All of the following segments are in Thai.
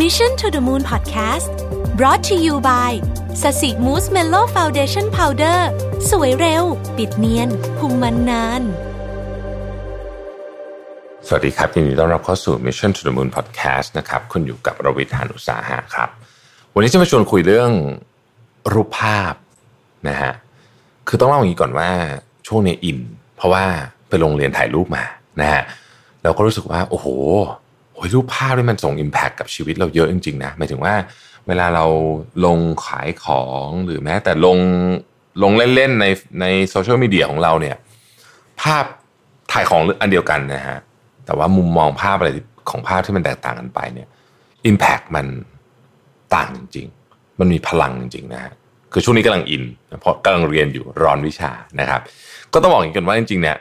Mission to the Moon Podcast brought to you by ศศิ Mousse Mellow Foundation Powder สวยเร็ว ปิดเนียนคุมมันนาน สวัสดีครับยินดีต้อนรับเข้าสู่ Mission to the Moon Podcast นะครับคุณอยู่กับรวิศ หาญอุตสาหะครับ วันนี้จะมาชวนคุยเรื่องรูปภาพนะฮะคือต้องเล่าอย่างนี้ก่อนว่าช่วงนี้อิน เพราะว่าไปโรงเรียนถ่ายรูปมานะฮะเราก็รู้สึกว่าโอ้โห อ้ยรูปภาพนี่มันส่ง Impact กับชีวิตเราเยอะจริงๆนะหมายถึงว่า เวลาเราลงขายของหรือแม้แต่ลงลงเล่นๆในในโซเชียลมีเดียของเราเนี่ย ภาพถ่ายของอันเดียวกันนะฮะแต่ว่ามุมมองภาพอะไรของภาพที่มันแตกต่างกันไปเนี่ย Impact มันต่างจริง ๆ มันมีพลังจริงๆนะฮะคือช่วงนี้กำลังอิน เพราะกำลังเรียนอยู่รอนวิชานะครับ ก็ต้องบอกอย่างนี้กันว่าจริงๆเนี่ย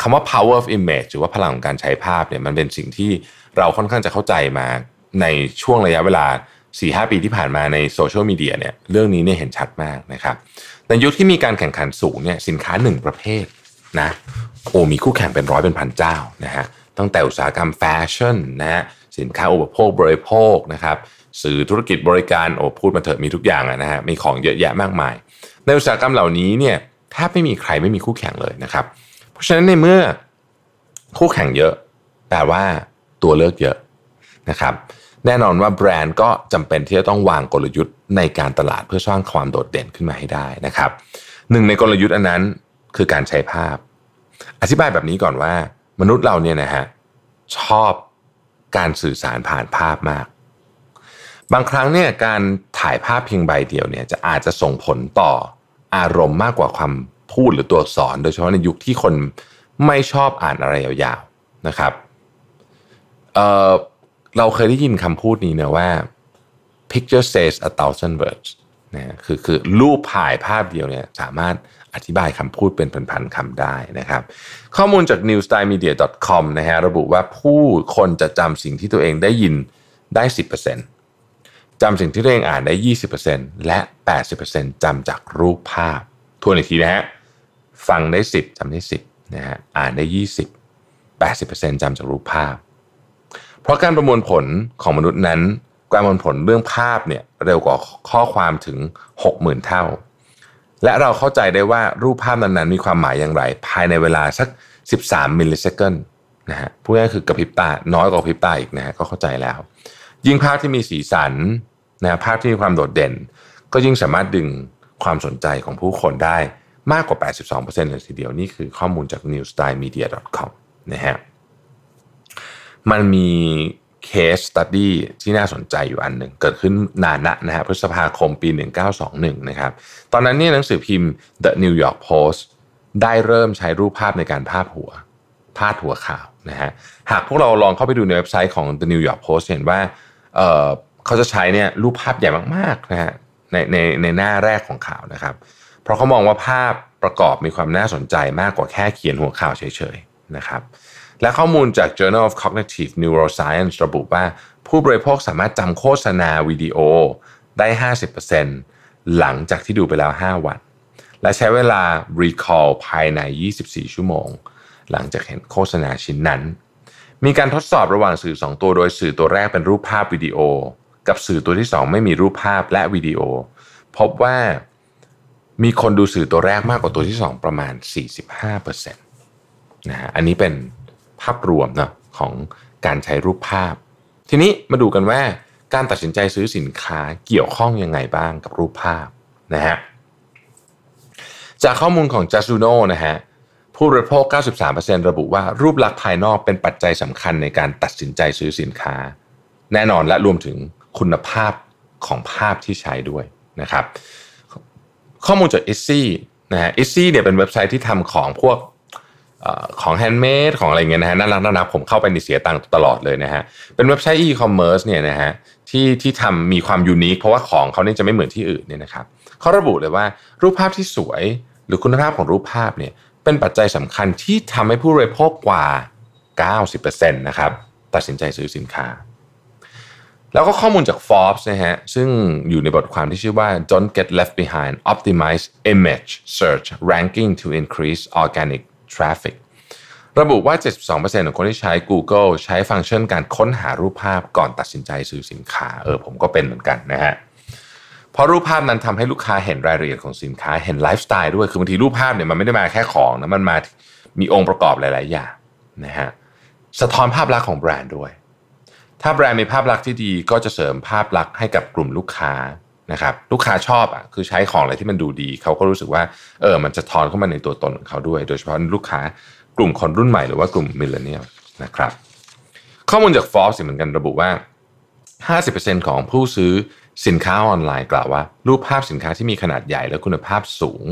คำว่า power of image หรือว่าพลังของการใช้ภาพเนี่ยมันเป็นสิ่งที่เราค่อนข้างจะเข้าใจมาในช่วงระยะเวลา 4-5 ปีที่ผ่านมาในโซเชียลมีเดียเนี่ยเรื่องนี้เนี่ยเห็นชัดมากนะครับในยุคที่มีการแข่งขันสูงเนี่ยสินค้าหนึ่งประเภทนะโอ้มีคู่แข่งเป็นร้อยเป็นพันเจ้านะฮะตั้งแต่อุตสาหกรรมแฟชั่นนะฮะสินค้าอุปโภคบริโภคนะครับสื่อธุรกิจบริการโอ้พูดมาเถอะมีทุกอย่างนะฮะมีของเยอะแยะมากมาย ในอุตสาหกรรมเหล่านี้เนี่ยแทบไม่มีใครไม่มีคู่แข่งเลยนะครับ เพราะฉะนั้นในเมื่อคู่แข่งเยอะแปลว่าตัวเลือกเยอะนะครับ แน่นอนว่าแบรนด์ก็จำเป็นที่จะต้องวางกลยุทธ์ในการตลาดเพื่อสร้างความโดดเด่นขึ้นมาให้ได้นะครับหนึ่งในกลยุทธ์อันนั้นคือการใช้ภาพ อธิบายแบบนี้ก่อนว่ามนุษย์เราเนี่ยนะฮะชอบการสื่อสารผ่านภาพมาก บางครั้งเนี่ยการถ่ายภาพเพียงใบเดียวเนี่ยจะอาจจะส่งผลต่ออารมณ์มากกว่าความ พูดหรือตัวอักษร โดยเฉพาะในยุคที่คนไม่ชอบอ่านอะไรยาวๆนะครับเเราเคยได้ยินคำพูดนี้นะว่า picture says a thousand words นะคือคือรูปถ่ายภาพเดียวเนี่ยสามารถอธิบายคำพูดเป็นพันๆคำได้นะครับ ข้อมูลจาก newstylemedia.com นะฮะระบุว่าผู้คนจะจำสิ่งที่ตัวเองได้ยินได้ 10%จำสิ่งที่ตัวเองอ่านได้ 20%และ 80%จำจากรูปภาพทวนอีกทีนะฮะ ฟังได้ 10จำได้ 10นะฮะอ่านได้ 20 80%จำจากรูปภาพ เพราะการประมวลผลของมนุษย์นั้นการประมวลผลเรื่องภาพเนี่ยเร็วกว่าข้อความถึง 60,000 เท่า และเราเข้าใจได้ว่ารูปภาพนั้นๆ มีความหมายอย่างไร ภายในเวลาสัก 13 millisecond นะฮะพูดง่ายคือกระพริบตา น้อยกว่ากระพริบตาอีกนะฮะก็เข้าใจแล้ว ยิ่งภาพที่มีสีสันนะภาพที่มีความโดดเด่น ก็ยิ่งสามารถดึงความสนใจของผู้คนได้ มากกว่า 82%เลยทีเดียว นี่คือข้อมูลจาก newstylemedia.com นะฮะ มันมี case study ที่น่าสนใจอยู่อันหนึ่งเกิดขึ้นนานนะนะฮะพฤษภาคมปี 1921 นะครับ ตอนนั้นเนี่ยหนังสือพิมพ์ The New York Post ได้เริ่มใช้รูปภาพในการพาดหัวพาดหัวข่าวนะฮะหากพวกเราลองเข้าไปดูในเว็บไซต์ของ The New York Post เห็นว่าเเขาจะใช้เนี่ยรูปภาพใหญ่มากๆนะฮะในในในหน้าแรกของข่าวนะครับ เพราะเขามองว่าภาพประกอบมีความน่าสนใจมากกว่าแค่เขียนหัวข่าวเฉยๆนะครับและข้อมูลจาก Journal of Cognitive Neuroscience ระบุว่า ผู้บริโภคสามารถจำโฆษณาวิดีโอได้ 50%หลังจากที่ดูไปแล้ว 5 วัน และใช้เวลา recall ภายใน 24 ชั่วโมง หลังจากเห็นโฆษณาชิ้นนั้น มีการทดสอบระหว่างสื่อ 2 ตัวโดยสื่อตัวแรกเป็นรูปภาพวิดีโอ กับสื่อตัวที่ 2 ไม่มีรูปภาพและวิดีโอ พบว่า มีคนดูสื่อตัวแรกมากกว่าตัวที่ 2 ประมาณ 45%นะฮะอันนี้เป็นภาพรวมนะของการใช้รูปภาพ ทีนี้มาดูกันว่าการตัดสินใจซื้อสินค้าเกี่ยวข้องยังไงบ้างกับรูปภาพนะฮะจากข้อมูลของ j a s u n o นะฮะผู้บริโภค 93%ระบุว่ารูปลักษณ์ภายนอกเป็นปัจจัยสำคัญในการตัดสินใจซื้อสินค้า แน่นอนและรวมถึงคุณภาพของภาพที่ใช้ด้วยนะครับ ข้อมูลจาก i ซี่นะฮะ i ซี่เนี่ยเป็นเว็บไซต์ที่ทำของพวกของแฮนด์เมดของอะไรเงี้ยนะฮะน่ารักน่ารักผมเข้าไปในเสียตังค์ตลอดเลยนะฮะเป็นเว็บไซต์อีคอมเมิร์ซเนี่ยนะฮะที่ที่ทำมีความ unique เพราะว่าของเขาเนี่ยจะไม่เหมือนที่อื่นเนี่ยนะครับเขาระบุเลยว่ารูปภาพที่สวย หรือคุณภาพของรูปภาพเนี่ยเป็นปัจจัยสำคัญที่ทำให้ผู้บริโภคกว่า 90%นะครับตัดสินใจซื้อสินค้า แล้วก็ข้อมูลจาก Forbes นะฮะซึ่งอยู่ในบทความที่ชื่อว่า Don't Get Left Behind Optimize Image Search Ranking to Increase Organic Traffic ระบุว่า 72%ของคนที่ใช้ Google ใช้ฟังก์ชันการค้นหารูปภาพก่อนตัดสินใจซื้อสินค้า เออผมก็เป็นเหมือนกันนะฮะเพราะรูปภาพนั้นทำให้ลูกค้าเห็นรายละเอียดของสินค้าเห็นไลฟ์สไตล์ด้วย คือบางทีรูปภาพเนี่ยมันไม่ได้มาแค่ของนะมันมามีองค์ประกอบหลาย ๆ อย่างนะฮะสะท้อนภาพลักษณ์ของแบรนด์ด้วย ถ้าแบรนด์มีภาพลักษณ์ที่ดีก็จะเสริมภาพลักษณ์ให้กับกลุ่มลูกค้านะครับลูกค้าชอบอะคือใช้ของอะไรที่มันดูดี เขาก็รู้สึกว่าเออมันจะสะท้อนเข้ามาในตัวตนของเขาด้วย โดยเฉพาะลูกค้ากลุ่มคนรุ่นใหม่หรือว่ากลุ่ม millennial นะครับข้อมูลจาก Forbes เหมือนกันระบุว่า 50%ของผู้ซื้อสินค้าออนไลน์กล่าวว่า รูปภาพสินค้าที่มีขนาดใหญ่และคุณภาพสูง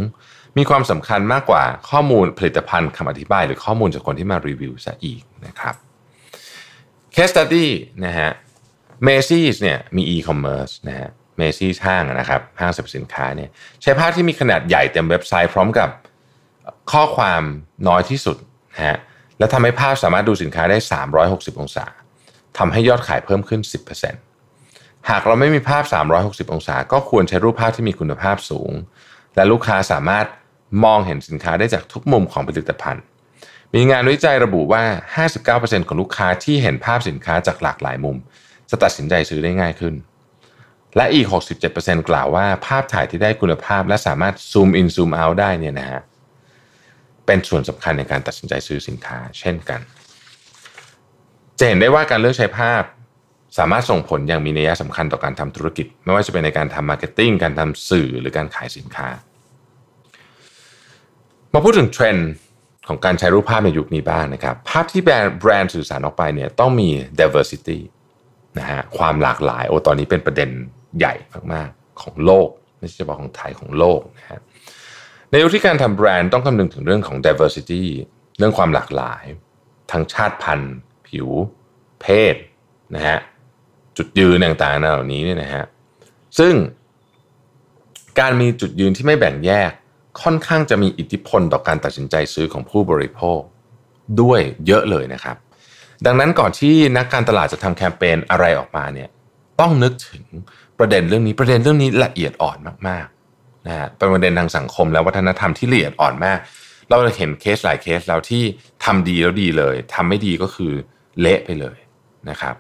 มีความสำคัญมากกว่าข้อมูลผลิตภัณฑ์คำอธิบาย หรือข้อมูลจากคนที่มารีวิวซะอีกนะครับ Case study นะฮะ Macy's เนี่ยมี e-commerce นะฮะ Macy's ห้างนะครับห้างสรรพสินค้าเนี่ยใช้ภาพที่มีขนาดใหญ่เต็มเว็บไซต์พร้อมกับข้อความน้อยที่สุดนะฮะและทำให้ภาพสามารถดูสินค้าได้ 360 องศาทำให้ยอดขายเพิ่มขึ้น 10%หากเราไม่มีภาพ 360 องศา ก็ควรใช้รูปภาพที่มีคุณภาพสูง และลูกค้าสามารถมองเห็นสินค้าได้จากทุกมุมของผลิตภัณฑ์ มีงานวิจัยระบุว่า 59%ของลูกค้าที่เห็นภาพสินค้าจากหลากหลายมุม จะตัดสินใจซื้อได้ง่ายขึ้น และอีก 67%กล่าวว่าภาพถ่ายที่ได้คุณภาพและสามารถ zoom in zoom out ได้เนี่ยนะฮะเป็นส่วนสำคัญในการตัดสินใจซื้อสินค้า เช่นกัน จะเห็นได้ว่าการเลือกใช้ภาพสามารถส่งผลอย่างมีนัยสำคัญต่อการทำธุรกิจ ไม่ว่าจะเป็นในการทำ marketing การทำสื่อหรือการขายสินค้า มาพูดถึงเทรนด์ ของการใช้รูปภาพในยุคนี้บ้างนะครับ ภาพที่แบรนด์แบรนด์สื่อสารออกไปเนี่ยต้องมี diversity นะฮะความหลากหลายโอ้ตอนนี้เป็นประเด็นใหญ่มากๆของโลก ไม่ใช่เฉพาะของไทยของโลกนะฮะในยุคที่การทำแบรนด์ต้องคำนึงถึงเรื่องของ diversity เรื่องความหลากหลาย ทั้งชาติพันธุ์ ผิว เพศนะฮะจุดยืนต่างๆเหล่านี้เนี่ยนะฮะซึ่งการมีจุดยืนที่ไม่แบ่งแยก ค่อนข้างจะมีอิทธิพลต่อการตัดสินใจซื้อของผู้บริโภค ด้วยเยอะเลยนะครับ ดังนั้นก่อนที่นักการตลาดจะทำแคมเปญอะไรออกมาเนี่ยต้องนึกถึงประเด็นเรื่องนี้ประเด็นเรื่องนี้ละเอียดอ่อนมากๆนะฮะเป็นประเด็นทางสังคมและวัฒนธรรมที่ละเอียดอ่อนมาก เราเห็นเคสหลายเคสแล้วที่ทำดีแล้วดีเลยทำไม่ดีก็คือเละไปเลยนะครับ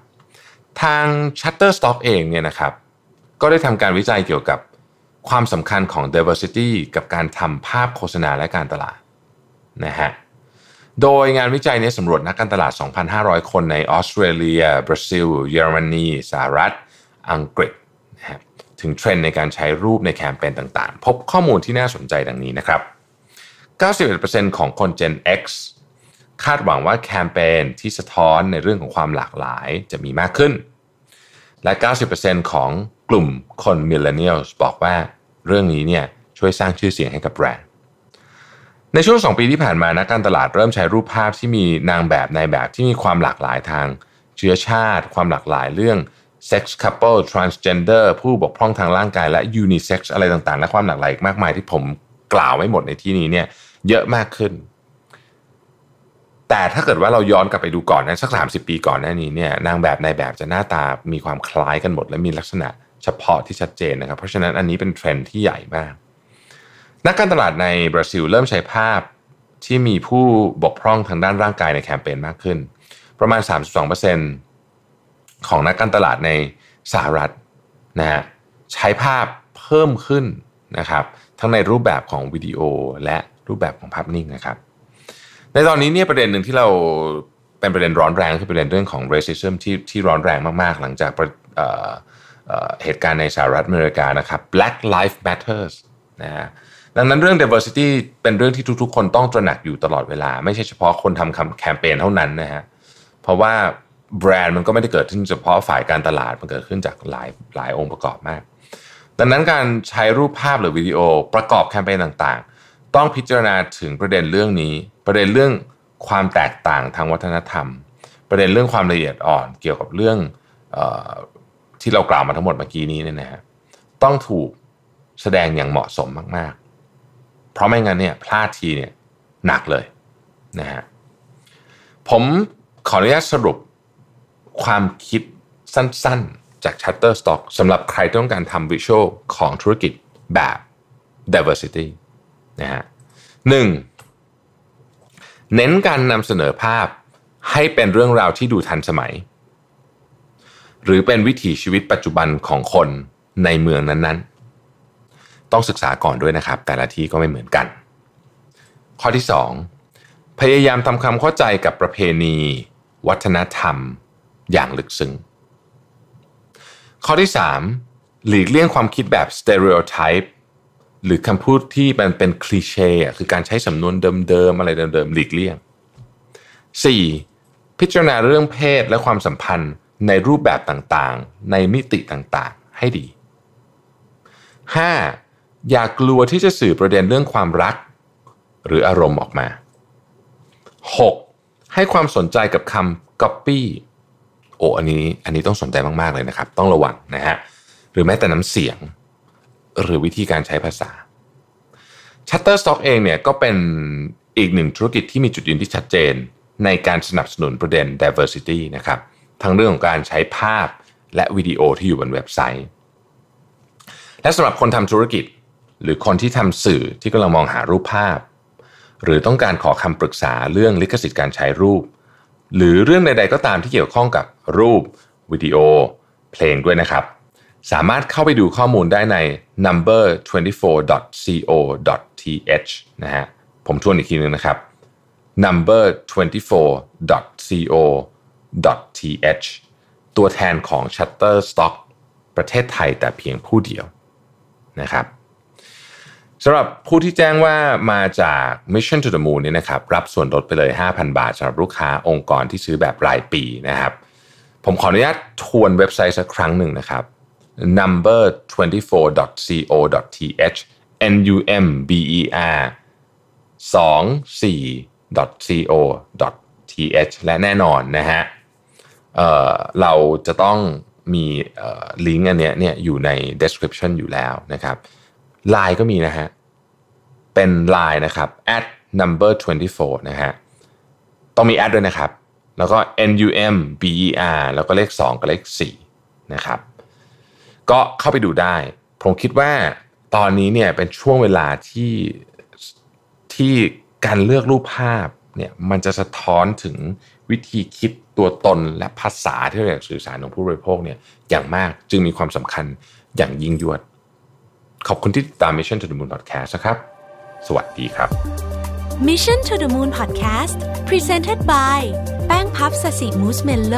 ทาง Shutterstock เองเนี่ยนะครับ ก็ได้ทำการวิจัยเกี่ยวกับ ความสำคัญของ diversity กับการทำภาพโฆษณาและการตลาดนะฮะโดยงานวิจัยนี้สำรวจนักการตลาด 2,500 คนในออสเตรเลีย บราซิล เยอรมนีสหรัฐ อังกฤษนะฮะถึงเทรนด์ในการใช้รูปในแคมเปญต่างๆ พบข้อมูลที่น่าสนใจดังนี้นะครับ 91%ของคน Gen X คาดหวังว่าแคมเปญที่สะท้อนในเรื่องของความหลากหลายจะมีมากขึ้น และ 90%ของ กลุ่มคน Millennials บอกว่าเรื่องนี้เนี่ยช่วยสร้างชื่อเสียงให้กับแบรนด์ ในช่วง 2 ปีที่ผ่านมานักการตลาดเริ่มใช้รูปภาพที่มีนางแบบในแบบที่มีความหลากหลายทาง เชื้อชาติ ความหลากหลายเรื่อง sex couple transgender ผู้บกพร่องทางร่างกายและ unisex อะไรต่างๆ และความหลากหลายมากมายที่ผมกล่าวไม่หมดในที่นี้เนี่ยเยอะมากขึ้น แต่ถ้าเกิดว่าเราย้อนกลับไปดูก่อนนะสักสามสิปีก่อนหน้านี้เนี่ยนางแบบในแบบจะหน้าตามีความคล้ายกันหมด และมีลักษณะ เฉพาะที่ชัดเจนนะครับ เพราะฉะนั้นอันนี้เป็นเทรนด์ที่ใหญ่มาก นักการตลาดในบราซิลเริ่มใช้ภาพที่มีผู้บกพร่องทางด้านร่างกายในแคมเปญมากขึ้น ประมาณ 32%ของนักการตลาดในสหรัฐนะฮะใช้ภาพเพิ่มขึ้นนะครับทั้งในรูปแบบของวิดีโอและรูปแบบของภาพนิ่งนะครับ ในตอนนี้เนี่ยประเด็นหนึ่งที่เราเป็นประเด็นร้อนแรงคือประเด็นเรื่องของ racism ที่ที่ร้อนแรงมากๆ หลังจาก เหตุการณ์ในสหรัฐอเมริกานะครับ Black Lives Matters นะฮะดังนั้นเรื่อง diversity เป็นเรื่องที่ทุกๆ คนต้องตระหนักอยู่ตลอดเวลา ไม่ใช่เฉพาะคนทำแคมเปญเท่านั้นนะฮะเพราะว่าแบรนด์มันก็ไม่ได้เกิดขึ้นเฉพาะฝ่ายการตลาดมันเกิดขึ้นจากหลายหลายองค์ประกอบมาก ดังนั้นการใช้รูปภาพหรือวิดีโอประกอบแคมเปญต่างๆ ต้องพิจารณาถึงประเด็นเรื่องนี้ ประเด็นเรื่องความแตกต่างทางวัฒนธรรม ประเด็นเรื่องความละเอียดอ่อน เกี่ยวกับเรื่อง ที่เรากล่าวมาทั้งหมดเมื่อกี้นี้เนี่ยนะฮะต้องถูกแสดงอย่างเหมาะสมมากๆ เพราะไม่งั้นเนี่ยพลาดทีเนี่ยหนักเลยนะฮะผมขออนุญาตสรุปความคิดสั้นๆจาก Shutterstock สำหรับใครต้องการทำวิชวลของธุรกิจแบบ diversity นะฮะหนึ่งเน้นการนำเสนอภาพให้เป็นเรื่องราวที่ดูทันสมัย หรือเป็นวิถีชีวิตปัจจุบันของคนในเมืองนั้นๆ ต้องศึกษาก่อนด้วยนะครับ แต่ละที่ก็ไม่เหมือนกัน ข้อที่ 2 พยายามทำความเข้าใจกับประเพณี วัฒนธรรม อย่างลึกซึ้งข้อที่ 3 หลีกเลี่ยงความคิดแบบ stereotype หรือคำพูดที่มันเป็นคลีเช่คือการใช้สำนวนเดิมๆ อะไรเดิมๆ หลีกเลี่ยง 4. พิจารณาเรื่องเพศและความสัมพันธ์ ในรูปแบบต่างๆ ในมิติต่างๆ ให้ดี 5. อย่ากกลัวที่จะสื่อประเด็นเรื่องความรัก หรืออารมณ์ออกมา 6. ให้ความสนใจกับคำ copy โอ้อันนี้อันนี้ต้องสนใจมากๆเลยนะครับ ต้องระวังนะฮะหรือแม้แต่น้ำเสียง หรือวิธีการใช้ภาษา Shutterstock เองเนี่ยก็เป็นอีกหนึ่งธุรกิจที่มีจุดยืนที่ชัดเจนในการสนับสนุนประเด็น diversity นะครับ ทั้งเรื่องของการใช้ภาพและวิดีโอที่อยู่บนเว็บไซต์ และสำหรับคนทำธุรกิจ หรือคนที่ทำสื่อที่กำลังมองหารูปภาพ หรือต้องการขอคำปรึกษาเรื่องลิขสิทธิ์การใช้รูป หรือเรื่องใด ๆ ก็ตามที่เกี่ยวข้องกับรูปวิดีโอ เพลงด้วยนะครับ สามารถเข้าไปดูข้อมูลได้ใน number24.co.th นะฮะผมทวนอีกทีนึงนะครับ number24.co.th ตัวแทนของ Shutterstock ประเทศไทยแต่เพียงผู้เดียวนะครับสำหรับผู้ที่แจ้งว่ามาจาก Mission to the Moon นี่นะครับรับส่วนลดไปเลย 5,000 บาทสำหรับลูกค้าองค์กรที่ซื้อแบบรายปีนะครับ ผมขออนุญาตทวนเว็บไซต์สักครั้งหนึ่งนะครับ number24.co.th n u m b e r 24.co.th และแน่นอนนะฮะ เเราจะต้องมีลิงก์อันเนี้ยเนี่ยอยู่ใน description อยู่แล้วนะครับไลน์ก็มีนะฮะ เป็นไลน์นะครับ at number 24 นะฮะ ต้องมีแอดด้วยนะครับ แล้วก็ num ber แล้วก็เลข 2 กับเลข 4 นะครับ ก็เข้าไปดูได้ ผมคิดว่าตอนนี้เนี่ยเป็นช่วงเวลาที่ที่การเลือกรูปภาพเนี่ยมันจะสะท้อนถึง วิธีคิดตัวตนและภาษาที่เราอยากสื่อสารของผู้บริโภคเนี่ยอย่างมากจึงมีความสำคัญอย่างยิ่งยวด ขอบคุณที่ติดตาม Mission to the Moon Podcast นะครับ สวัสดีครับ Mission to the Moon Podcast Presented by แป้งพับสสิมูสเมลโล